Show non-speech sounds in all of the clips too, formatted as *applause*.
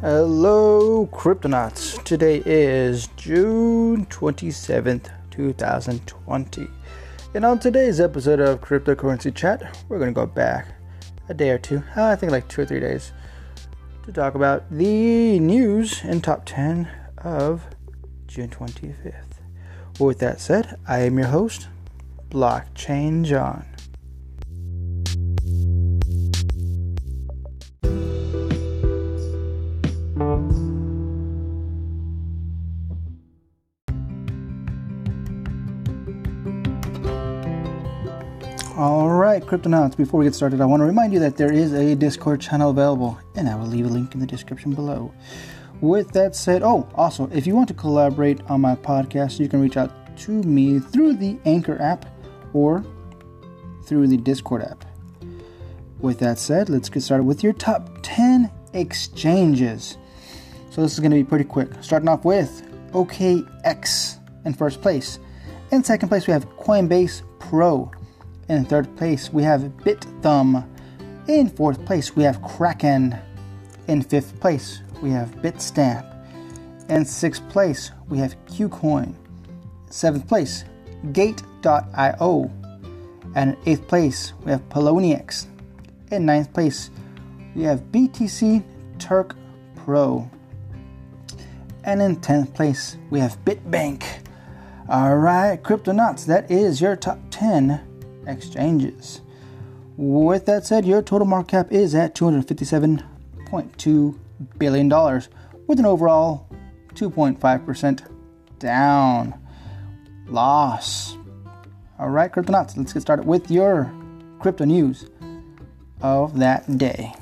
Hello, Cryptonauts. Today is June 27th, 2020. And on today's episode of Cryptocurrency Chat, we're going to go back a day or two, uh, I think like two or three days, to talk about the news and top 10 of June 25th. With that said, I am your host, Blockchain John. All right, Cryptonauts, before we get started, I want to remind you that there is a Discord channel available, and I will leave a link in the description below. With that said, oh, also, if you want to collaborate on my podcast, you can reach out to me through the Anchor app or through the Discord app. With that said, let's get started with your top 10 exchanges. So this is going to be pretty quick. Starting off with OKX in first place. In second place, we have Coinbase Pro. In third place, we have Bithumb. In fourth place, we have Kraken. In fifth place, we have Bitstamp. In sixth place, we have KuCoin. Seventh place, Gate.io. And in eighth place, we have Poloniex. In ninth place, we have BTC Turk Pro. And in 10th place, we have BitBank. All right, Cryptonauts, that is your top 10 exchanges. With that said, your total market cap is at $257.2 billion, with an overall 2.5% down loss. All right, Cryptonauts, let's get started with your crypto news of that day.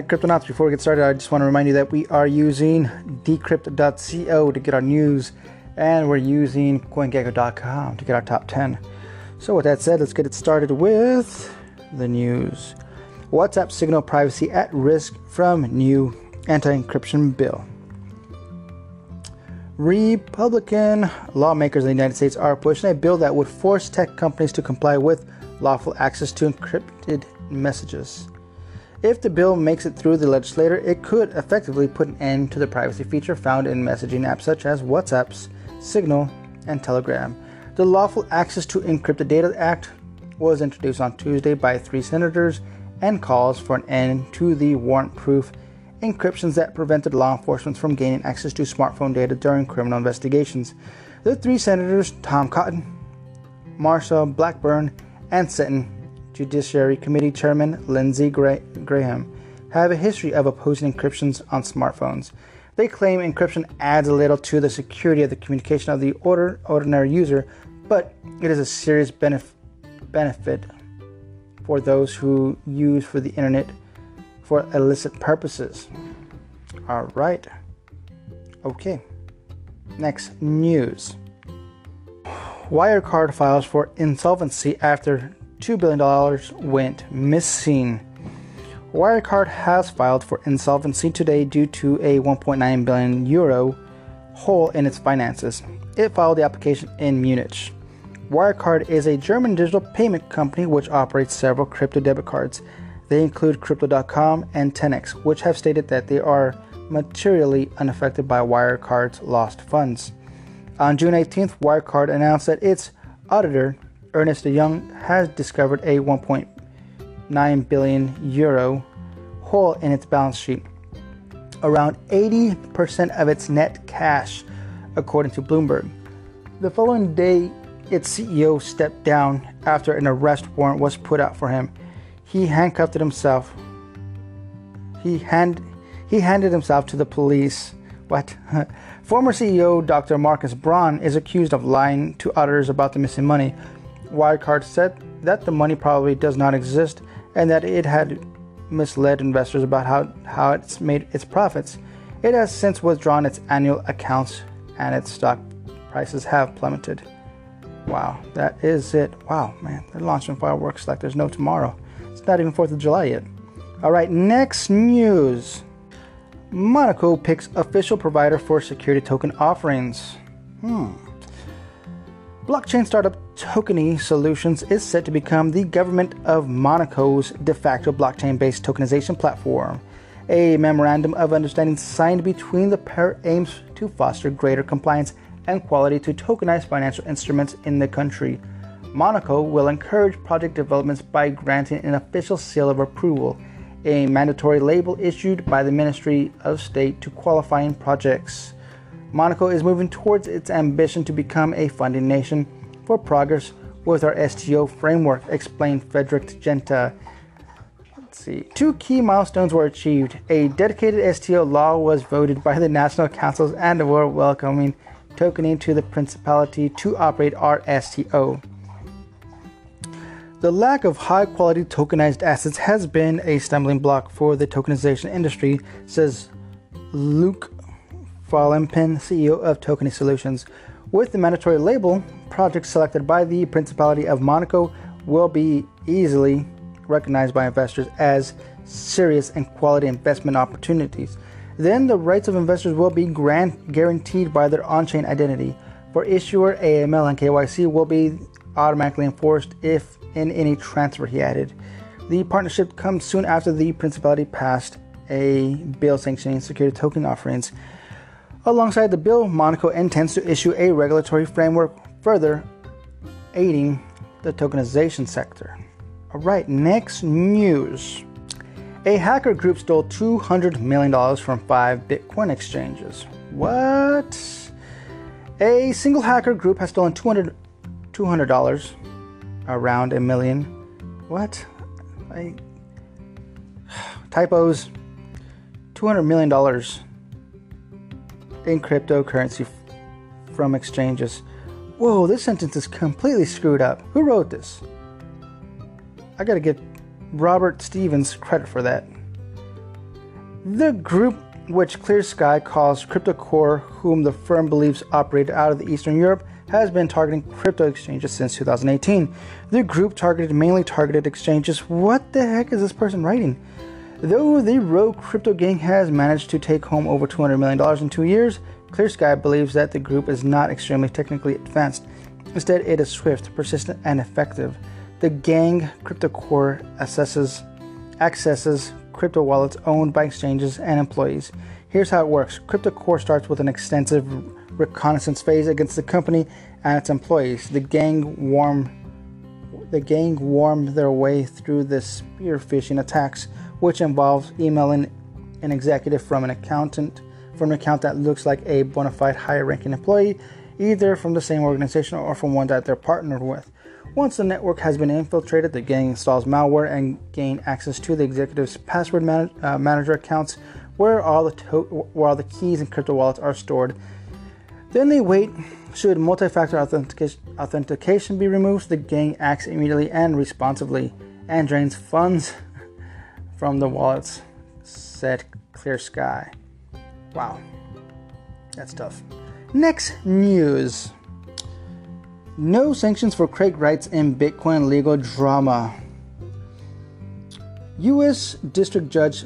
All right, Cryptonauts, before we get started, I just want to remind you that we are using decrypt.co to get our news, and we're using CoinGecko.com to get our top 10. So, with that said, let's get it started with the news. WhatsApp signal privacy at risk from new anti encryption bill. Republican lawmakers in the United States are pushing a bill that would force tech companies to comply with lawful access to encrypted messages. If the bill makes it through the legislature, it could effectively put an end to the privacy feature found in messaging apps such as WhatsApp's, Signal, and Telegram. The Lawful Access to Encrypted Data Act was introduced on Tuesday by three senators and calls for an end to the warrant proof encryptions that prevented law enforcement from gaining access to smartphone data during criminal investigations. The three senators, Tom Cotton, Marsha Blackburn, and Senate Judiciary Committee Chairman Lindsey Graham, have a history of opposing encryptions on smartphones. They claim encryption adds a little to the security of the communication of the order, ordinary user, but it is a serious benef- benefit for those who use for the internet for illicit purposes. All right. Okay. Next news. Wirecard files for insolvency after $2 billion went missing. Wirecard has filed for insolvency today due to a 1.9 billion euro hole in its finances. It filed the application in Munich. Wirecard is a German digital payment company which operates several crypto debit cards. They include Crypto.com and TenX, which have stated that they are materially unaffected by Wirecard's lost funds. On June 18th, Wirecard announced that its auditor, Ernst Young, has discovered a 1.9 billion euro hole in its balance sheet, around 80% of its net cash, according to Bloomberg. The following day, its CEO stepped down after an arrest warrant was put out for him. He handcuffed himself. He hand he handed himself to the police. What? *laughs* Former CEO Dr. Markus Braun is accused of lying to others about the missing money. Wirecard said that the money probably does not exist and that it had misled investors about how, how it's made its profits. It has since withdrawn its annual accounts and its stock prices have plummeted. Wow, that is it. Wow, man, they're launching fireworks like there's no tomorrow. It's not even 4th of July yet. All right, next news. Monaco picks official provider for security token offerings. Hmm. Blockchain startup Tokeny Solutions is set to become the government of Monaco's de facto blockchain based tokenization platform. A memorandum of understanding signed between the pair aims to foster greater compliance and quality to tokenize financial instruments in the country. Monaco will encourage project developments by granting an official seal of approval, a mandatory label issued by the Ministry of State to qualifying projects. Monaco is moving towards its ambition to become a funding nation for progress with our STO framework, explained Frederic Genta. Let's see. Two key milestones were achieved. A dedicated STO law was voted by the national councils and were welcoming Tokeny to the principality to operate our STO. The lack of high quality tokenized assets has been a stumbling block for the tokenization industry, says Luc Falempin, CEO of Tokeny Solutions. With the mandatory label, projects selected by the Principality of Monaco will be easily recognized by investors as serious and quality investment opportunities. Then the rights of investors will be grant- guaranteed by their on chain identity. For issuer, AML and KYC will be automatically enforced if in any transfer, he added. The partnership comes soon after the Principality passed a bill sanctioning security token offerings Alongside the bill, Monaco intends to issue a regulatory framework further aiding the tokenization sector. All right, next news. A hacker group stole $200 million from five Bitcoin exchanges. What? A single hacker group has stolen $200, $200 around a million. What? I, *sighs* typos. $200 million in cryptocurrency from exchanges. Whoa, this sentence is completely screwed up. Who wrote this? I gotta give Robert Stevens credit for that. The group which ClearSky calls CryptoCore, whom the firm believes operated out of Eastern Europe, has been targeting crypto exchanges since 2018. The group targeted mainly targeted exchanges. What the heck is this person writing? Though the rogue crypto gang has managed to take home over $200 million in two years, ClearSky believes that the group is not extremely technically advanced. Instead, it is swift, persistent, and effective. The gang CryptoCore assesses, accesses crypto wallets owned by exchanges and employees. Here's how it works CryptoCore starts with an extensive reconnaissance phase against the company and its employees. The gang warm the gang wormed their way through the spear phishing attacks which involves emailing an executive from an accountant from an account that looks like a bona fide higher ranking employee, either from the same organization or from one that they're partnered with. Once the network has been infiltrated, the gang installs malware and gain access to the executive's password man- uh, manager accounts, where all the to- where all the keys and crypto wallets are stored. Then they wait. Should multi-factor authentication, authentication be removed, the gang acts immediately and responsively and drains funds from the wallets, said ClearSky. Wow, that's tough. Next news no sanctions for Craig Wrights in Bitcoin legal drama. U.S. District Judge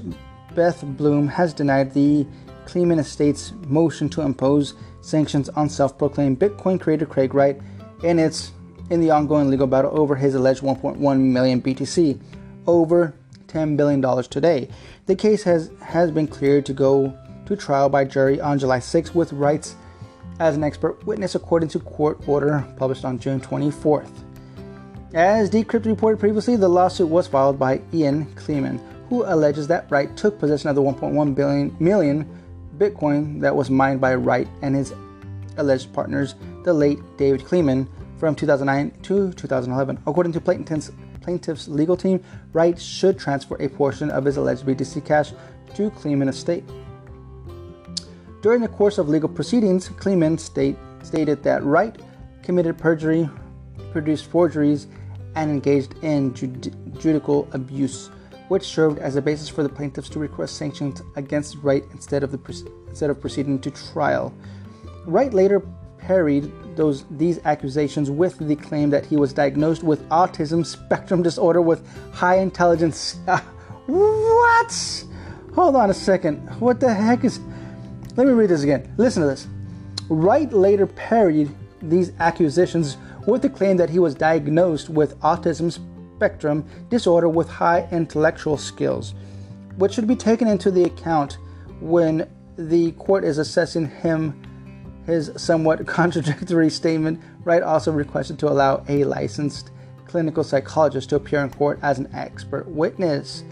Beth Bloom has denied the Kleiman Estate's motion to impose sanctions on self-proclaimed Bitcoin creator Craig Wright in its in the ongoing legal battle over his alleged 1.1 million BTC over $10 billion today. The case has, has been cleared to go to trial by jury on July 6 with Wrights as an expert witness according to court order published on June 24th. As Decrypt reported previously, the lawsuit was filed by Ian Kleiman, who alleges that Wright took possession of the 1.1 billion million Bitcoin that was mined by Wright and his alleged partners, the late David Kleiman, from 2009 to 2011. According to plaintiffs, plaintiff's legal team, Wright should transfer a portion of his alleged BTC cash to Kleiman Estate. During the course of legal proceedings, Kleiman state, stated that Wright committed perjury, produced forgeries, and engaged in jud- judicial abuse, which served as a basis for the plaintiffs to request sanctions against Wright instead of, the, instead of proceeding to trial. Wright later parried those these accusations with the claim that he was diagnosed with autism spectrum disorder with high intelligence. Uh, what? Hold on a second. What the heck is? Let me read this again. Listen to this. Wright later parried these accusations with the claim that he was diagnosed with autism spectrum disorder with high intellectual skills, which should be taken into the account when the court is assessing him his somewhat *laughs* contradictory statement, Wright also requested to allow a licensed clinical psychologist to appear in court as an expert witness.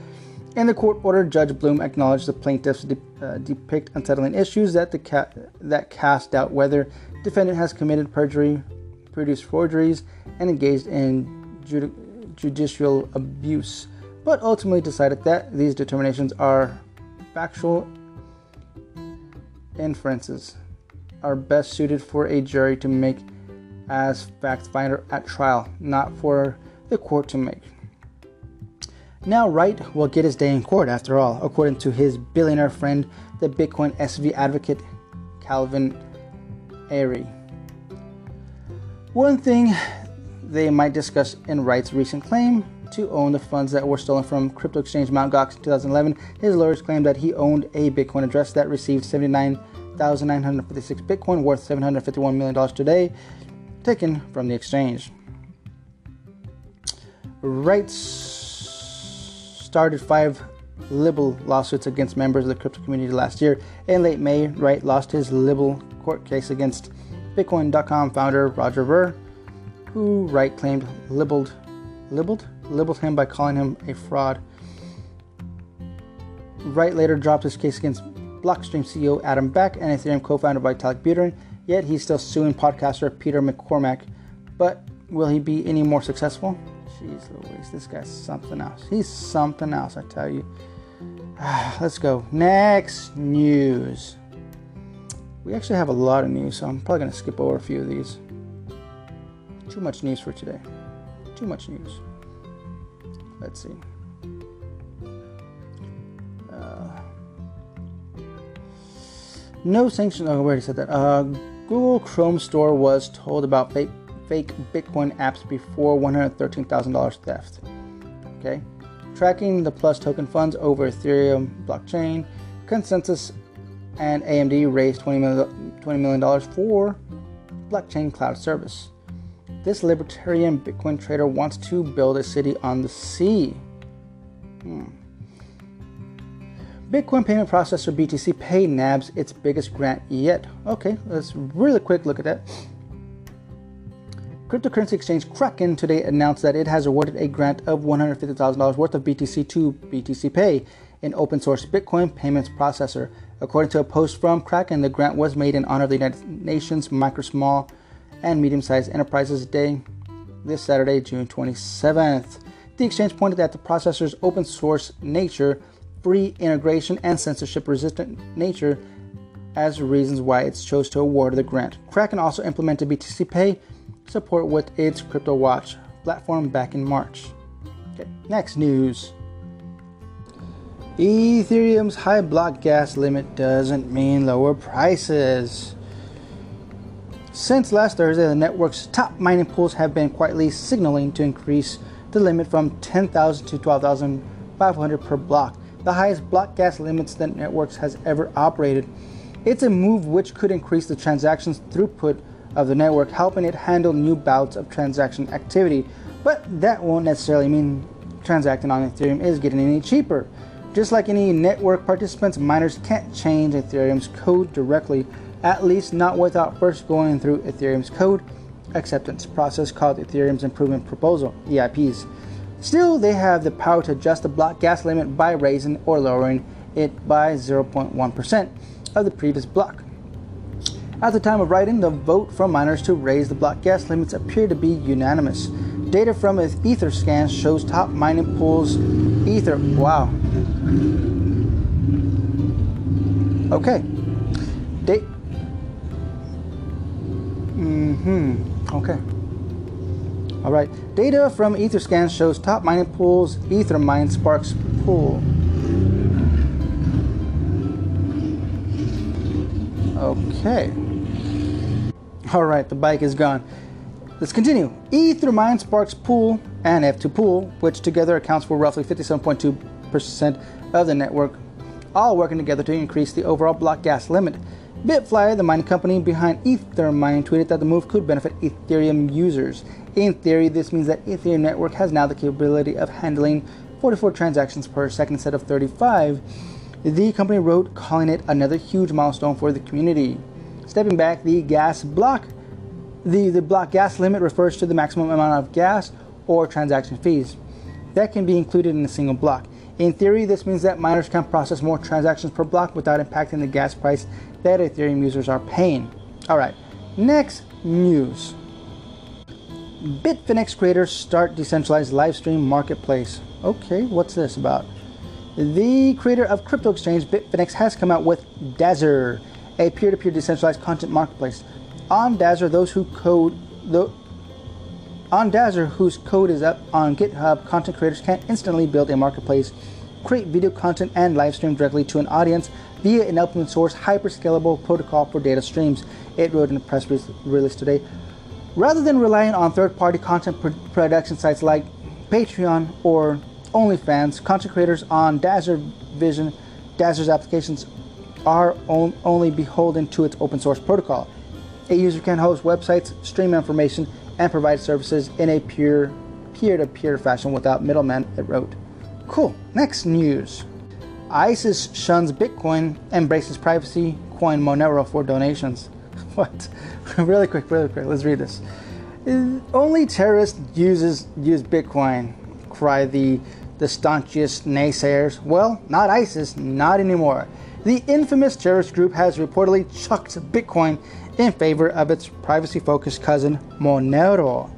In the court order, Judge Bloom acknowledged the plaintiffs de- uh, depict unsettling issues that, ca- that cast doubt whether defendant has committed perjury, produced forgeries, and engaged in judi- judicial abuse, but ultimately decided that these determinations are factual inferences are best suited for a jury to make as fact finder at trial, not for the court to make. Now, Wright will get his day in court after all, according to his billionaire friend, the Bitcoin SV advocate Calvin Ayre. One thing they might discuss in Wright's recent claim to own the funds that were stolen from crypto exchange Mt. Gox in 2011, his lawyers claimed that he owned a Bitcoin address that received 79,956 Bitcoin worth $751 million today, taken from the exchange. Wright started five libel lawsuits against members of the crypto community last year. In late May, Wright lost his libel court case against Bitcoin.com founder Roger Ver, who Wright claimed libeled, libeled, libeled him by calling him a fraud. Wright later dropped his case against Blockstream CEO Adam Back and Ethereum co-founder Vitalik Buterin, yet he's still suing podcaster Peter McCormack. But will he be any more successful? Jeez Louise, this guy's something else. He's something else, I tell you. *sighs* Let's go. Next news. We actually have a lot of news, so I'm probably going to skip over a few of these. Too much news for today. Too much news. Let's see. No sanctions. Oh, we already said that. Uh, Google Chrome store was told about fake, fake Bitcoin apps before $113,000 theft. Okay. Tracking the Plus token funds over Ethereum blockchain, ConsenSys and AMD raised $20 million, $20 million for blockchain cloud service. This libertarian Bitcoin trader wants to build a city on the sea. Hmm. Bitcoin payment processor BTCPay nabs its biggest grant yet. Okay, let's really quick look at that. Cryptocurrency exchange Kraken today announced that it has awarded a grant of $150,000 worth of BTC to BTCPay, an open source Bitcoin payments processor. According to a post from Kraken, the grant was made in honor of the United Nations Micro, Small, and Medium Sized Enterprises Day this Saturday, June 27th. The exchange pointed at the processor's open source nature free integration, and censorship resistant nature as reasons why it chose to award the grant. Kraken also implemented BTCPay support with its CryptoWatch platform back in March. Okay, next news. Ethereum's high block gas limit doesn't mean lower prices. Since last Thursday, the network's top mining pools have been quietly signaling to increase the limit from 10,000 to 12,500 per block the highest block gas limits that Networks has ever operated. It's a move which could increase the transactions throughput of the network, helping it handle new bouts of transaction activity. But that won't necessarily mean transacting on Ethereum is getting any cheaper. Just like any network participants, miners can't change Ethereum's code directly, at least not without first going through Ethereum's code acceptance process called Ethereum's Improvement Proposal, EIPs. Still, they have the power to adjust the block gas limit by raising or lowering it by 0.1% of the previous block. At the time of writing, the vote from miners to raise the block gas limits appeared to be unanimous. Data from Etherscan shows top mining pools Ether. Wow. Okay. Date. Mm hmm. Okay. All right, data from Etherscan shows top mining pools, Ethermine Sparks pool. Okay. All right, the bike is gone. Let's continue. Ethermine Sparks pool and F2 pool, which together accounts for roughly 57.2% of the network, all working together to increase the overall block gas limit. Bitfly, the mining company behind Ether mining, tweeted that the move could benefit Ethereum users. In theory, this means that Ethereum network has now the capability of handling 44 transactions per second instead of 35. The company wrote, calling it another huge milestone for the community. Stepping back, the gas block, the, the block gas limit refers to the maximum amount of gas or transaction fees that can be included in a single block. In theory, this means that miners can process more transactions per block without impacting the gas price that Ethereum users are paying. All right, next news. Bitfinex creators start decentralized live stream marketplace. Okay, what's this about? The creator of crypto exchange Bitfinex has come out with Dazaar, a peer-to-peer decentralized content marketplace. On Dazaar, those who code the on Dazaar, whose code is up on GitHub, content creators can instantly build a marketplace, create video content, and live stream directly to an audience via an open source hyperscalable protocol for data streams. It wrote in a press release today. Rather than relying on third party content production sites like Patreon or OnlyFans, content creators on Dazaar Vision, Dazaar's applications are on, only beholden to its open source protocol. A user can host websites, stream information, and provide services in a peer to peer fashion without middlemen, it wrote. Cool. Next news. ISIS shuns Bitcoin, embraces privacy, coin Monero for donations. *laughs* What? *laughs* really quick, really quick. Let's read this. Only terrorists uses use Bitcoin, cry the the staunchest naysayers. Well, not ISIS, not anymore. The infamous terrorist group has reportedly chucked Bitcoin in favor of its privacy focused cousin Monero.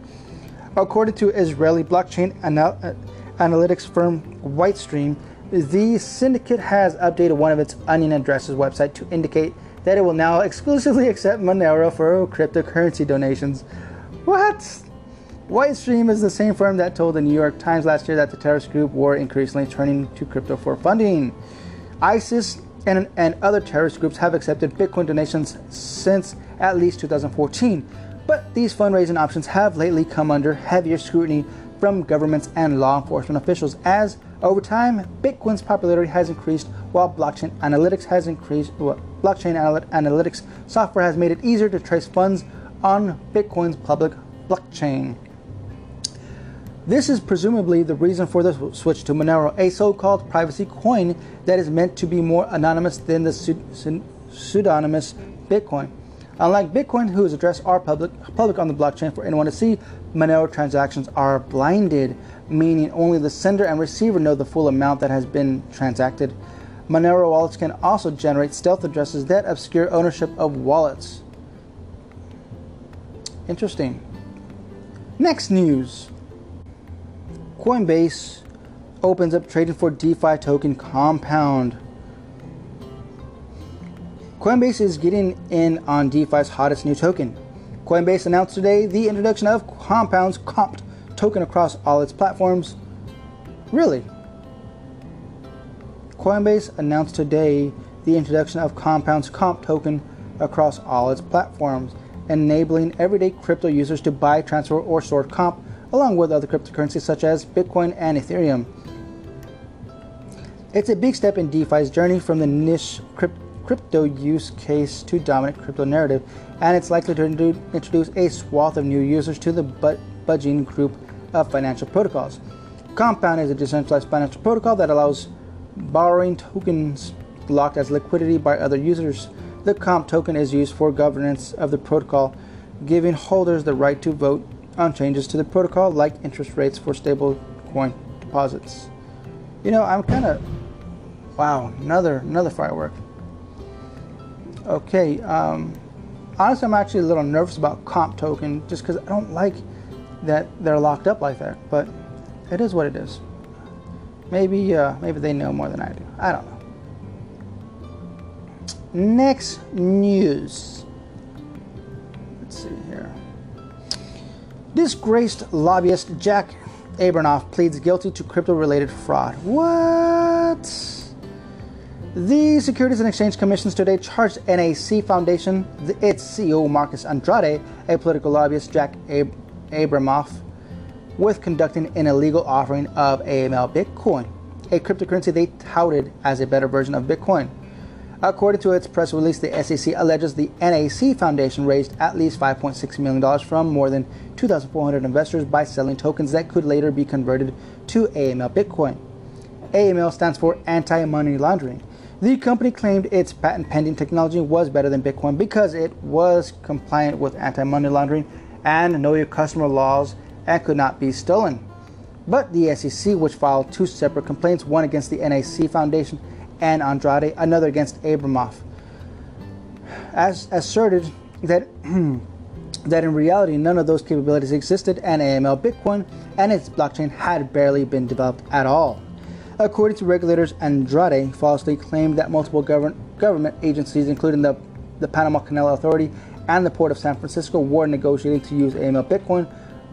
According to Israeli blockchain anal- uh, analytics firm Whitestream, the syndicate has updated one of its Onion addresses website to indicate that it will now exclusively *laughs* accept Monero for cryptocurrency donations. What? Whitestream is the same firm that told the New York Times last year that the terrorist group were increasingly turning to crypto for funding. ISIS and, and other terrorist groups have accepted Bitcoin donations since at least 2014, but these fundraising options have lately come under heavier scrutiny from governments and law enforcement officials as over time Bitcoin's popularity has increased while blockchain analytics has increased well, blockchain analytics software has made it easier to trace funds on Bitcoin's public blockchain. This is presumably the reason for the switch to Monero, a so-called privacy coin that is meant to be more anonymous than the pseudonymous Bitcoin. Unlike Bitcoin, whose address are public, public on the blockchain for anyone to see, Monero transactions are blinded, meaning only the sender and receiver know the full amount that has been transacted. Monero wallets can also generate stealth addresses that obscure ownership of wallets. Interesting. Next news. Coinbase opens up trading for DeFi token Compound. Coinbase is getting in on DeFi's hottest new token. Coinbase announced today the introduction of Compound's Compt token across all its platforms. Really? Coinbase announced today the introduction of Compound's Comp token across all its platforms, enabling everyday crypto users to buy, transfer, or store Comp along with other cryptocurrencies such as Bitcoin and Ethereum. It's a big step in DeFi's journey from the niche crypto use case to dominant crypto narrative, and it's likely to introduce a swath of new users to the budging group of financial protocols. Compound is a decentralized financial protocol that allows borrowing tokens locked as liquidity by other users. The Comp token is used for governance of the protocol, giving holders the right to vote on changes to the protocol like interest rates for stable coin deposits. You know, I'm kind of wow, another another firework. Okay, um, honestly, I'm actually a little nervous about comp token just because I don't like that they're locked up like that. But it is what it is. Maybe uh, maybe they know more than I do. I don't know. Next news. Let's see here. Disgraced lobbyist Jack Abramoff pleads guilty to crypto related fraud. What? The Securities and Exchange Commission today charged NAC Foundation, its CEO Marcus Andrade, a political lobbyist Jack Ab- Abramoff, with conducting an illegal offering of AML Bitcoin, a cryptocurrency they touted as a better version of Bitcoin. According to its press release, the SEC alleges the NAC Foundation raised at least $5.6 million from more than 2,400 investors by selling tokens that could later be converted to AML Bitcoin. AML stands for Anti Money Laundering. The company claimed its patent pending technology was better than Bitcoin because it was compliant with anti money laundering and know your customer laws and could not be stolen. But the SEC, which filed two separate complaints, one against the NAC Foundation and Andrade, another against Abramoff, as asserted that *clears throat* that in reality none of those capabilities existed and AML Bitcoin and its blockchain had barely been developed at all. According to regulators, Andrade falsely claimed that multiple government government agencies, including the, the Panama Canal Authority and the Port of San Francisco, were negotiating to use AML Bitcoin,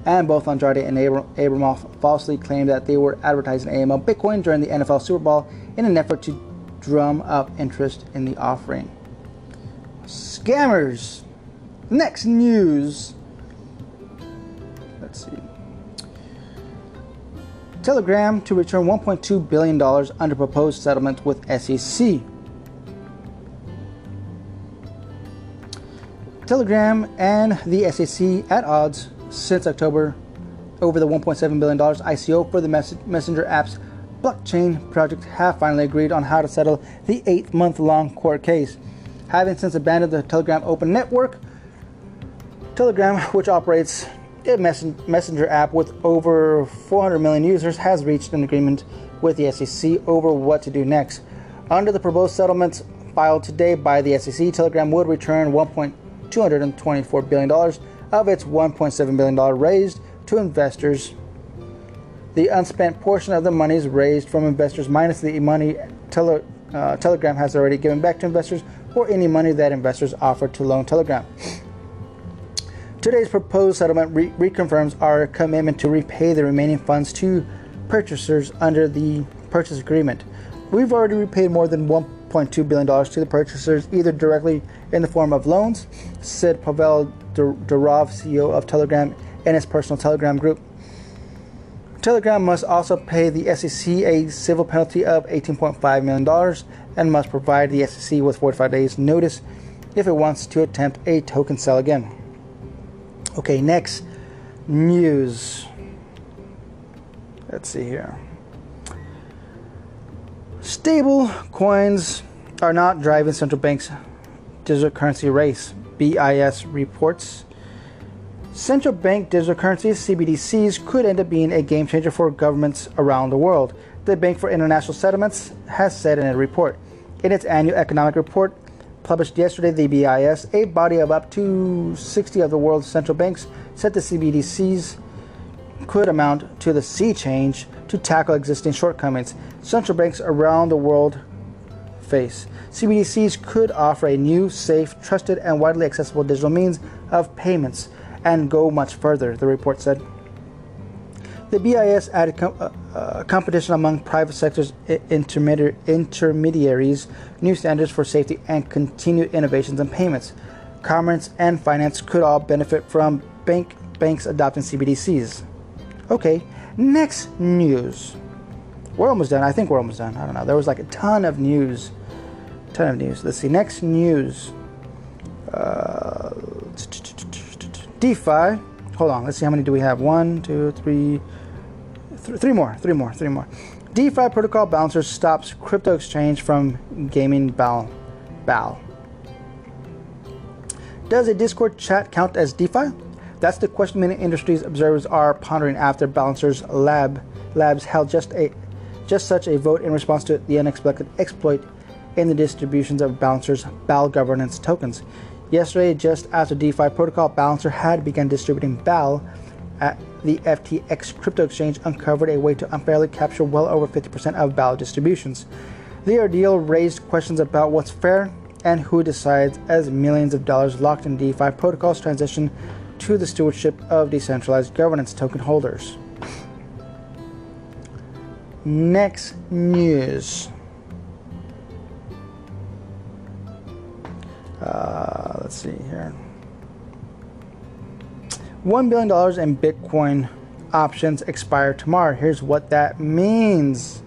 and both Andrade and Abramoff falsely claimed that they were advertising AML Bitcoin during the NFL Super Bowl in an effort to drum up interest in the offering. Scammers! Next news. Let's see. Telegram to return $1.2 billion under proposed settlement with SEC. Telegram and the SEC at odds since October over the $1.7 billion ICO for the Messenger app's blockchain project have finally agreed on how to settle the eight month long court case. Having since abandoned the Telegram Open Network, Telegram, which operates a messenger app with over 400 million users has reached an agreement with the SEC over what to do next. Under the proposed settlements filed today by the SEC, Telegram would return $1.224 billion of its $1.7 billion raised to investors. The unspent portion of the monies raised from investors minus the money tele, uh, Telegram has already given back to investors or any money that investors offered to loan Telegram. Today's proposed settlement re- reconfirms our commitment to repay the remaining funds to purchasers under the purchase agreement. We've already repaid more than $1.2 billion to the purchasers, either directly in the form of loans, said Pavel Durov, CEO of Telegram, and his personal Telegram group. Telegram must also pay the SEC a civil penalty of $18.5 million and must provide the SEC with 45 days' notice if it wants to attempt a token sale again. Okay, next news. Let's see here. Stable coins are not driving central banks' digital currency race, BIS reports. Central bank digital currencies, CBDCs, could end up being a game changer for governments around the world. The Bank for International Settlements has said in a report. In its annual economic report, published yesterday, the BIS, a body of up to 60 of the world's central banks, said the CBDCs could amount to the sea change to tackle existing shortcomings central banks around the world face. CBDCs could offer a new, safe, trusted, and widely accessible digital means of payments and go much further, the report said. The BIS added com- uh, uh, competition among private sector's intermedi- intermediaries, new standards for safety, and continued innovations in payments. Commerce and finance could all benefit from bank banks adopting CBDCs. Okay, next news. We're almost done. I think we're almost done. I don't know. There was like a ton of news. Ton of news. Let's see. Next news. Uh, DeFi. Hold on. Let's see how many do we have. One, two, three th- three more, three more, three more. DeFi protocol balancer stops crypto exchange from gaming BAL. BAL. Does a Discord chat count as DeFi? That's the question many industries observers are pondering after Balancers Lab Labs held just a just such a vote in response to the unexpected exploit in the distributions of Balancer's BAL governance tokens. Yesterday, just after DeFi protocol Balancer had begun distributing BAL at the FTX crypto exchange uncovered a way to unfairly capture well over 50% of BAL distributions. The ordeal raised questions about what's fair and who decides as millions of dollars locked in DeFi protocols transition to the stewardship of decentralized governance token holders. Next news. Uh, let's see here. $1 billion in Bitcoin options expire tomorrow. Here's what that means.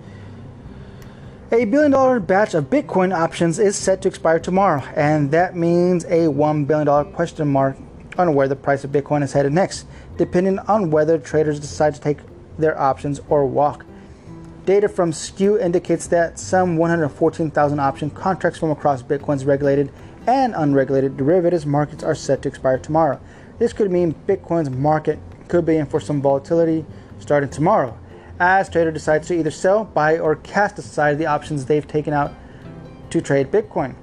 A billion dollar batch of Bitcoin options is set to expire tomorrow, and that means a $1 billion question mark on where the price of Bitcoin is headed next, depending on whether traders decide to take their options or walk. Data from Skew indicates that some 114,000 option contracts from across Bitcoin's regulated and unregulated derivatives markets are set to expire tomorrow. This could mean Bitcoin's market could be in for some volatility starting tomorrow, as trader decides to either sell, buy, or cast aside the options they've taken out to trade Bitcoin.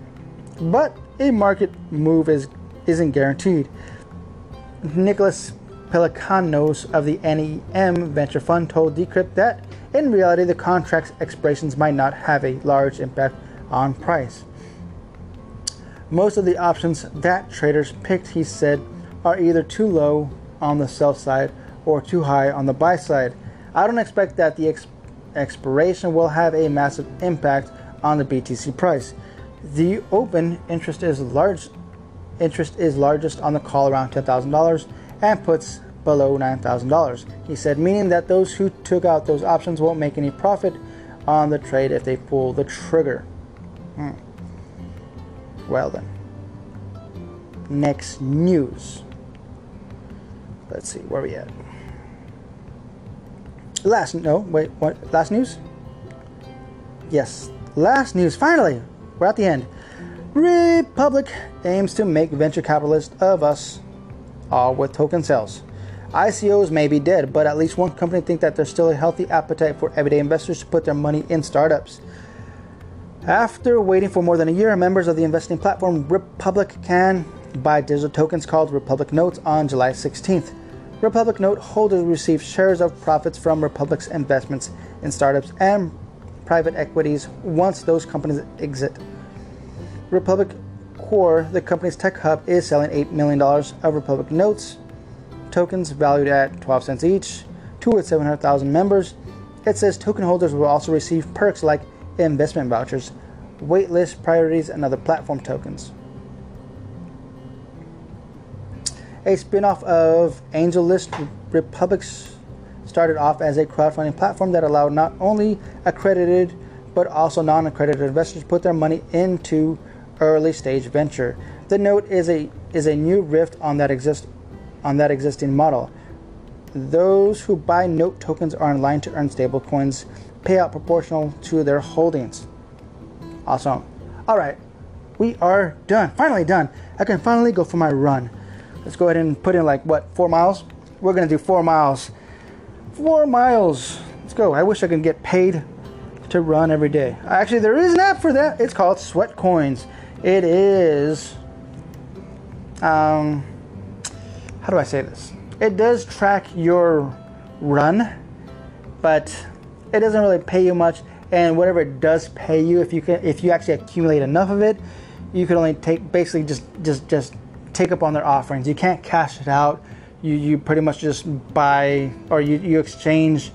But a market move is isn't guaranteed. Nicholas Pelecanos of the NEM Venture Fund told Decrypt that in reality, the contract's expirations might not have a large impact on price. Most of the options that traders picked, he said, are either too low on the sell side or too high on the buy side. I don't expect that the ex- expiration will have a massive impact on the BTC price. The open interest is large interest is largest on the call around $10,000 and puts below $9,000. He said, meaning that those who took out those options won't make any profit on the trade if they pull the trigger. Hmm. Well, then. Next news. Let's see, where are we at? Last, no, wait, what? Last news? Yes, last news, finally! We're at the end. Republic aims to make venture capitalists of us all with token sales. ICOs may be dead, but at least one company thinks that there's still a healthy appetite for everyday investors to put their money in startups. After waiting for more than a year, members of the investing platform Republic can buy digital tokens called Republic Notes on July 16th. Republic Note holders receive shares of profits from Republic's investments in startups and private equities once those companies exit. Republic Core, the company's tech hub, is selling $8 million of Republic Notes tokens valued at 12 cents each to its 700,000 members. It says token holders will also receive perks like investment vouchers, waitlist priorities, and other platform tokens. A spin off of AngelList Republics started off as a crowdfunding platform that allowed not only accredited but also non accredited investors to put their money into early stage venture. The note is a is a new rift on that exist on that existing model. Those who buy note tokens are in line to earn stablecoins payout proportional to their holdings. Awesome. All right, we are done. Finally done. I can finally go for my run. Let's go ahead and put in like what four miles. We're gonna do four miles. Four miles. Let's go. I wish I could get paid to run every day. Actually, there is an app for that. It's called Sweat Coins. It is. Um, how do I say this? It does track your run, but it doesn't really pay you much. And whatever it does pay you, if you can, if you actually accumulate enough of it, you can only take basically just just just take up on their offerings. You can't cash it out. You you pretty much just buy or you, you exchange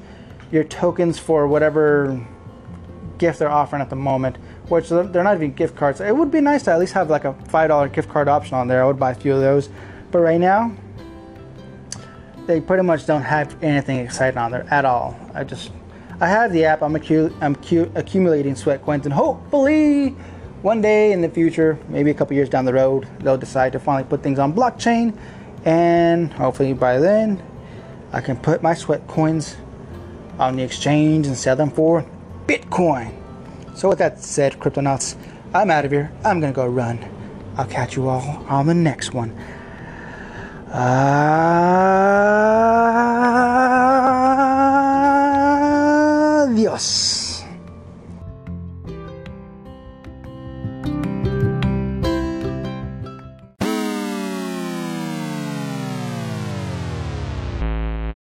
your tokens for whatever gift they're offering at the moment, which they're not even gift cards. It would be nice to at least have like a five dollar gift card option on there. I would buy a few of those, but right now they pretty much don't have anything exciting on there at all. I just, I have the app. I'm, acu- I'm cu- accumulating sweat coins, and hopefully, one day in the future, maybe a couple years down the road, they'll decide to finally put things on blockchain, and hopefully by then, I can put my sweat coins on the exchange and sell them for Bitcoin. So with that said, Cryptonauts, I'm out of here. I'm gonna go run. I'll catch you all on the next one. Adios.